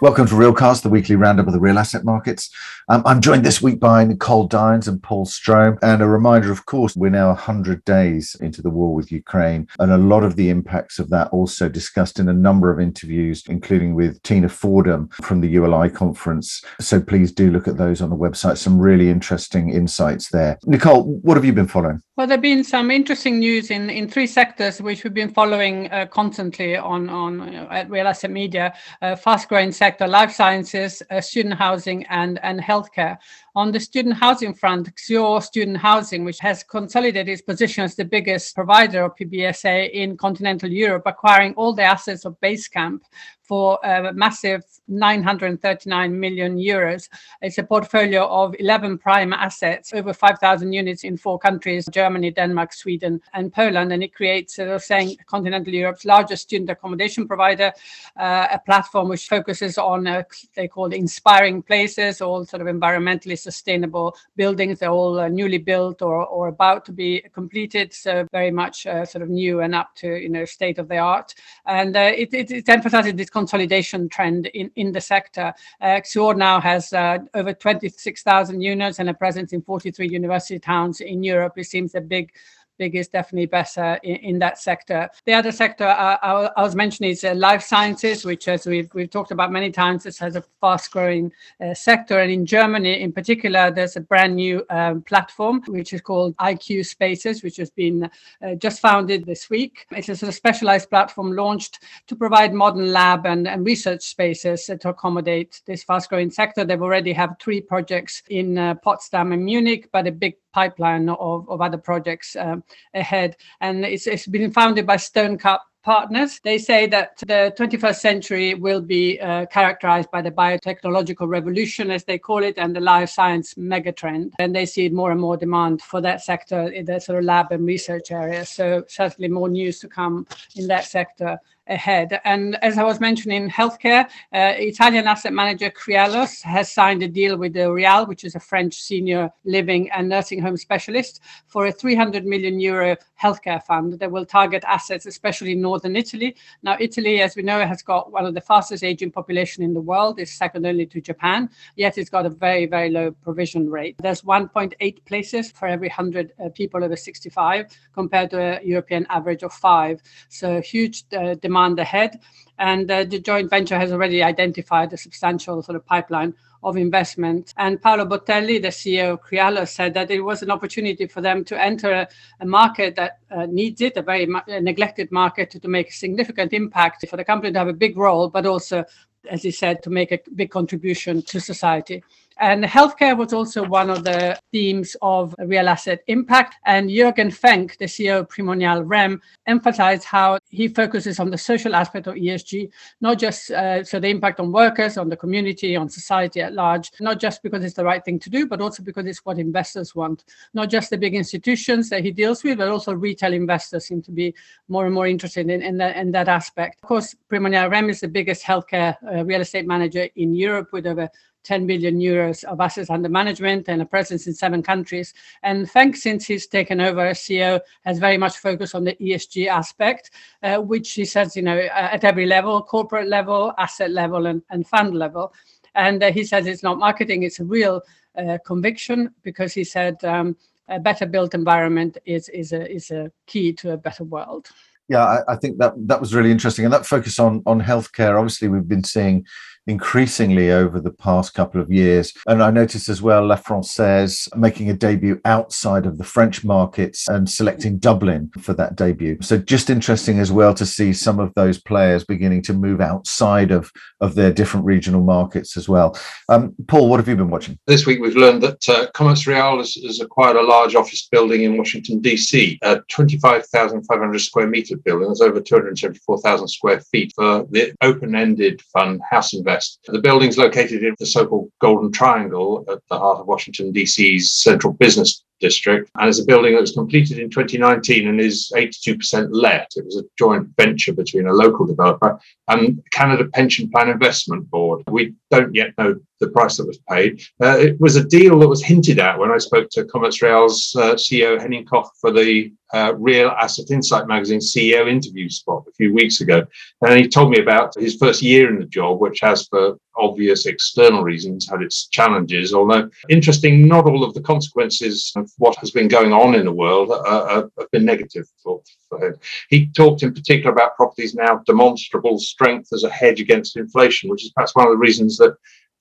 Welcome to Realcast, the weekly roundup of the real asset markets. Um, I'm joined this week by Nicole Dines and Paul Strome. And a reminder, of course, we're now 100 days into the war with Ukraine, and a lot of the impacts of that also discussed in a number of interviews, including with Tina Fordham from the ULI conference. So please do look at those on the website. Some really interesting insights there. Nicole, what have you been following? Well, there have been some interesting news in, in three sectors which we've been following uh, constantly on, on you at Real Asset Media. Uh, fast growing sector, life sciences, uh, student housing, and, and healthcare. On the student housing front, Xior Student Housing, which has consolidated its position as the biggest provider of PBSA in continental Europe, acquiring all the assets of Basecamp for a massive 939 million euros. It's a portfolio of 11 prime assets, over 5,000 units in four countries Germany, Denmark, Sweden, and Poland. And it creates, as I was saying, continental Europe's largest student accommodation provider, uh, a platform which focuses on, uh, they call inspiring places, all sort of environmentally sustainable buildings. They're all uh, newly built or, or about to be completed. So very much uh, sort of new and up to, you know, state of the art. And uh, it, it, it emphasizes this consolidation trend in, in the sector. Uh, now has uh, over 26,000 units and a presence in 43 university towns in Europe. It seems a big big is definitely better in, in that sector. The other sector uh, I, I, was mentioning is uh, life sciences, which, as we've, we've talked about many times, this has a fast growing uh, sector. And in Germany, in particular, there's a brand new um, platform which is called IQ Spaces, which has been uh, just founded this week. It's a sort of specialized platform launched to provide modern lab and, and research spaces to accommodate this fast growing sector. They've already have three projects in uh, Potsdam and Munich, but a big pipeline of, of other projects um, ahead. And it's, it's been founded by Stonecup partners. They say that the 21st century will be uh, characterized by the biotechnological revolution, as they call it, and the life science megatrend. And they see more and more demand for that sector in the sort of lab and research area. So certainly more news to come in that sector ahead. And as I was mentioning, healthcare, uh, Italian asset manager Kryalos has signed a deal with the Real, which is a French senior living and nursing home specialist, for a 300 million euro healthcare fund that will target assets, especially in northern Italy. Now, Italy, as we know, has got one of the fastest aging population in the world. It's second only to Japan, yet it's got a very, very low provision rate. There's 1.8 places for every 100 uh, people over 65 compared to a European average of five. So huge uh, demand demand ahead. And uh, the joint venture has already identified a substantial sort of pipeline of investment. And Paolo Bottelli, the CEO of Kryalos, said that it was an opportunity for them to enter a, a market that uh, needs it, a very ma- a neglected market, to, to make a significant impact for the company to have a big role, but also as he said, to make a big contribution to society. And healthcare was also one of the themes of real asset impact. And Jürgen Fenk, the CEO of Primonial REM, emphasized how he focuses on the social aspect of ESG, not just uh, so the impact on workers, on the community, on society at large, not just because it's the right thing to do, but also because it's what investors want. Not just the big institutions that he deals with, but also retail investors seem to be more and more interested in, in, that, in that aspect. Of course, Primonial REM is the biggest healthcare uh, real estate manager in Europe with over 10 billion euros of assets under management and a presence in seven countries. And Fenk since he's taken over as CEO, has very much focused on the ESG aspect, uh, which he says, you know, at every level, corporate level, asset level, and, and fund level. And uh, he says it's not marketing, it's a real uh, conviction because he said um, a better built environment is, is, a, is a key to a better world. Yeah, I, I think that that was really interesting, and that focus on on healthcare. Obviously, we've been seeing increasingly over the past couple of years. And I noticed as well La Francaise making a debut outside of the French markets and selecting Dublin for that debut. So just interesting as well to see some of those players beginning to move outside of, of their different regional markets as well. Um, Paul, what have you been watching? This week we've learned that uh, Commerz Real has, has, acquired a large office building in Washington, D.C., a 25,500 square metre building. That's over 274,000 square feet for the open-ended fund hausInvest West. The building's located in the so-called Golden Triangle at the heart of Washington, D.C.'s central business district. And it's a building that was completed in 2019 and is 82% let. It was a joint venture between a local developer and Canada Pension Plan Investment Board. We don't yet know the price that was paid. Uh, it was a deal that was hinted at when I spoke to Commerz Real's uh, CEO Henning Koch for the uh, Real Asset Insight magazine CEO interview spot a few weeks ago. And he told me about his first year in the job, which has for obvious external reasons, had its challenges. Although interesting, not all of the consequences of what has been going on in the world uh, uh, have been negative for, for him. He talked in particular about properties now demonstrable strength as a hedge against inflation, which is perhaps one of the reasons that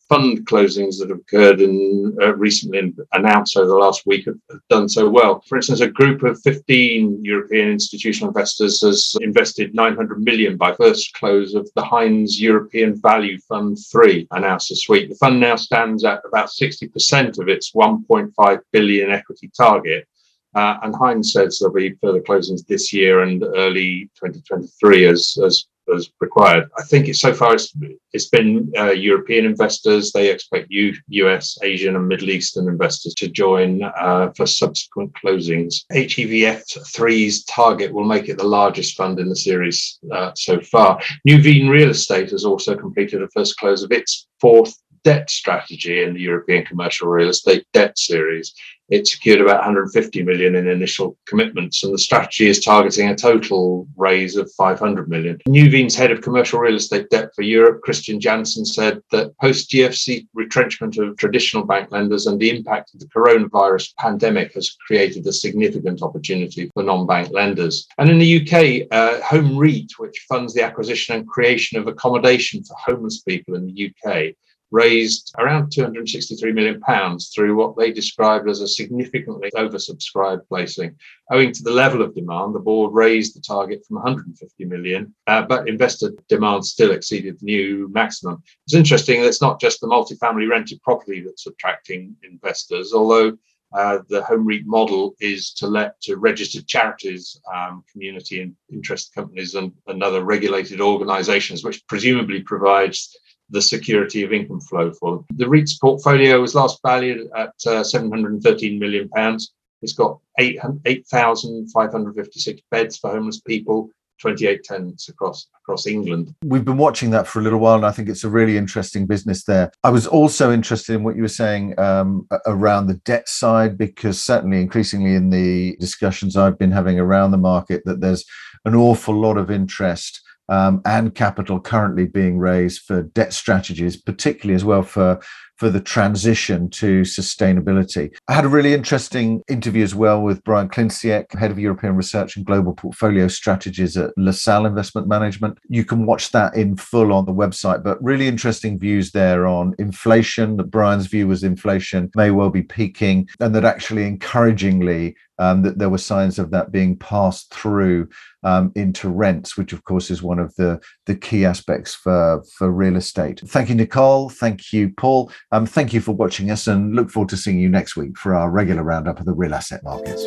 fund closings that have occurred and uh, recently announced over the last week have, have, done so well. For instance, a group of 15 European institutional investors has invested 900 million by first close of the Hines European Value Fund 3 announced this week. The fund now stands at about 60% of its 1.5 billion equity target. Uh, and Hines says there'll be further closings this year and early 2023 as, as as required. I think it's so far it's, it's been uh, European investors. They expect U, US, Asian, and Middle Eastern investors to join uh, for subsequent closings. HEVF3's target will make it the largest fund in the series uh, so far. Nuveen Real Estate has also completed a first close of its fourth debt strategy in the European commercial real estate debt series. It secured about 150 million in initial commitments, and the strategy is targeting a total raise of 500 million. Nuveen's head of commercial real estate debt for Europe, Christian Jansen, said that post GFC retrenchment of traditional bank lenders and the impact of the coronavirus pandemic has created a significant opportunity for non bank lenders. And in the UK, uh, Home REIT, which funds the acquisition and creation of accommodation for homeless people in the UK, raised around 263 million pounds through what they described as a significantly oversubscribed placing. Owing to the level of demand, the board raised the target from 150 million, uh, but investor demand still exceeded the new maximum. It's interesting that it's not just the multifamily rented property that's attracting investors, although uh, the home REIT model is to let to registered charities, um, community and interest companies, and, and other regulated organisations, which presumably provides the security of income flow for them. The REIT's portfolio was last valued at uh, 713 million pounds. It's got 8,556 beds for homeless people, 28 tenants across across England. We've been watching that for a little while, and I think it's a really interesting business there. I was also interested in what you were saying um, around the debt side, because certainly increasingly in the discussions I've been having around the market, that there's an awful lot of interest um, and capital currently being raised for debt strategies, particularly as well for for the transition to sustainability. I had a really interesting interview as well with Brian Klinksiek, head of European Research and Global Portfolio Strategies at LaSalle Investment Management. You can watch that in full on the website, but really interesting views there on inflation. That Brian's view was inflation may well be peaking, and that actually encouragingly um, that there were signs of that being passed through um, into rents, which of course is one of the, the key aspects for, for real estate. Thank you, Nicole. Thank you, Paul. Um, thank you for watching us and look forward to seeing you next week for our regular roundup of the real asset markets.